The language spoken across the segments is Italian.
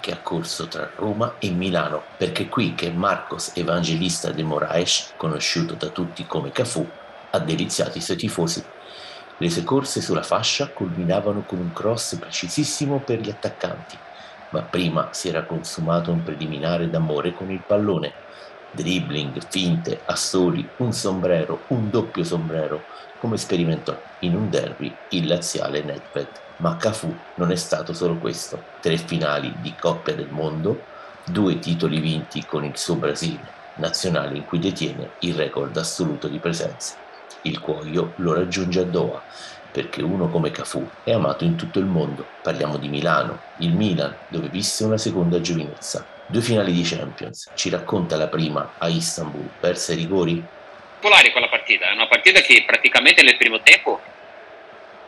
che ha corso tra Roma e Milano, perché qui che Marcos Evangelista de Moraes, conosciuto da tutti come Cafù, ha deliziato i suoi tifosi. Le sue corse sulla fascia culminavano con un cross precisissimo per gli attaccanti, ma prima si era consumato un preliminare d'amore con il pallone. Dribbling, finte, assoli, un sombrero, un doppio sombrero, come sperimentò in un derby il laziale Nedved. Ma Cafu non è stato solo questo. Tre finali di Coppia del Mondo, due titoli vinti con il suo Brasile, nazionale in cui detiene il record assoluto di presenze. Il cuoio lo raggiunge a Doha, perché uno come Cafu è amato in tutto il mondo. Parliamo di Milano, il Milan, dove visse una seconda giovinezza. Due finali di Champions. Ci racconta la prima a Istanbul, persa ai rigori? Polare quella partita, è una partita che praticamente nel primo tempo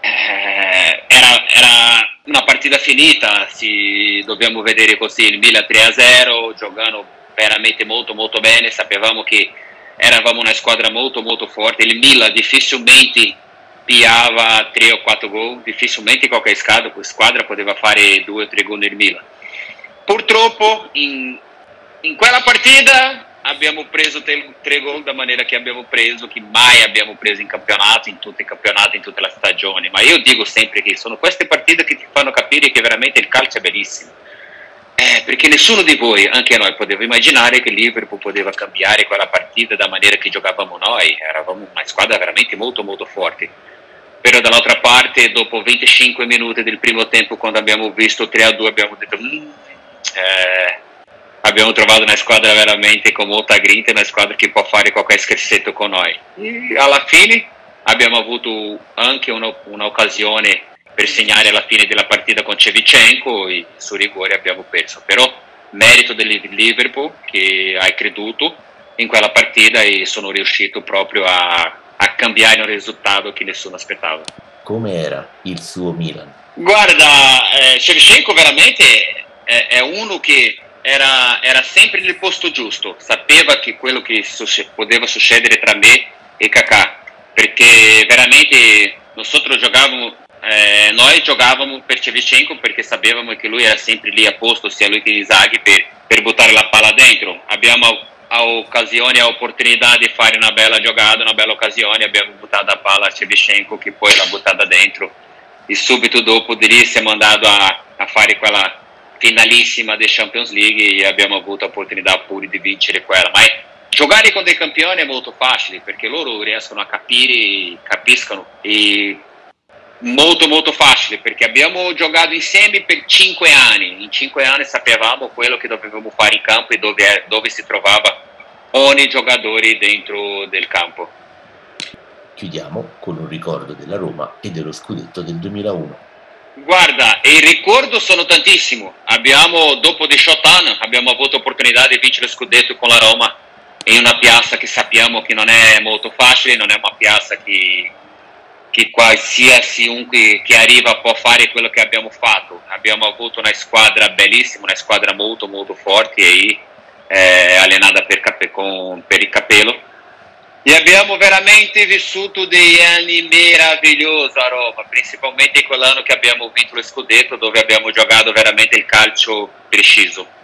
eh, era, era, una partita finita, si, dobbiamo vedere così il Milan 3-0, giocando veramente molto molto bene, sapevamo che eravamo una squadra molto molto forte, il Milan difficilmente piava 3 o 4 gol, difficilmente qualche squadra, squadra poteva fare 2 o 3 gol nel Milan. Purtroppo in, in quella partita abbiamo preso tre, gol da maniera che abbiamo preso, che mai abbiamo preso in campionato, in tutti i campionati, in tutte le stagioni. Ma io dico sempre che sono queste partite che ti fanno capire che veramente il calcio è bellissimo. Eh, perché nessuno di voi, anche noi, poteva immaginare che Liverpool poteva cambiare quella partita da maniera che giocavamo noi. Eravamo una squadra veramente molto molto forte. Però dall'altra parte, dopo 25 minuti del primo tempo, quando abbiamo visto 3-2, abbiamo detto... Mm, eh, abbiamo trovato una squadra veramente con molta grinta, una squadra che può fare qualche scherzetto con noi. E alla fine abbiamo avuto anche un'occasione per segnare alla fine della partita con Cevicenko e su rigore abbiamo perso. Però merito del Liverpool che hai creduto in quella partita e sono riuscito proprio a, a cambiare un risultato che nessuno aspettava. Come era il suo Milan? Guarda, eh, Shevchenko veramente è, è uno che era, era, sempre nel posto giusto, sapeva che quello che poteva succedere tra me e Kakà, perché veramente nosotros giocavamo, eh, noi giocavamo per Shevchenko perché sapevamo che lui era sempre lì a posto, sia lui che Isaghi, per, per buttare la palla dentro. Abbiamo a occasione, a opportunità di fare una bella giocata, una bella occasione, abbiamo buttato la palla a Shevchenko che poi l'ha buttata dentro. E subito dopo lì siamo andati a, a fare quella finalissima del Champions League e abbiamo avuto l'opportunità pure di vincere quella. Ma è, giocare con dei campioni è molto facile perché loro riescono a capire, capiscono e molto molto facile perché abbiamo giocato insieme per cinque anni. In cinque anni sapevamo quello che dovevamo fare in campo e dove, dove si trovava ogni giocatore dentro del campo. Chiudiamo con un ricordo della Roma e dello scudetto del 2001. Guarda, il ricordo sono tantissimo. Abbiamo, dopo 18 anni, abbiamo avuto l'opportunità di vincere lo scudetto con la Roma in una piazza che sappiamo che non è molto facile, non è una piazza che, che qualsiasi chiunque che arriva può fare quello che abbiamo fatto. Abbiamo avuto una squadra bellissima, una squadra molto molto forte e eh, allenata per, con, per il capello e abbiamo veramente vissuto degli anni meravigliosi a Roma, principalmente quell'anno che abbiamo vinto lo scudetto dove abbiamo giocato veramente il calcio preciso.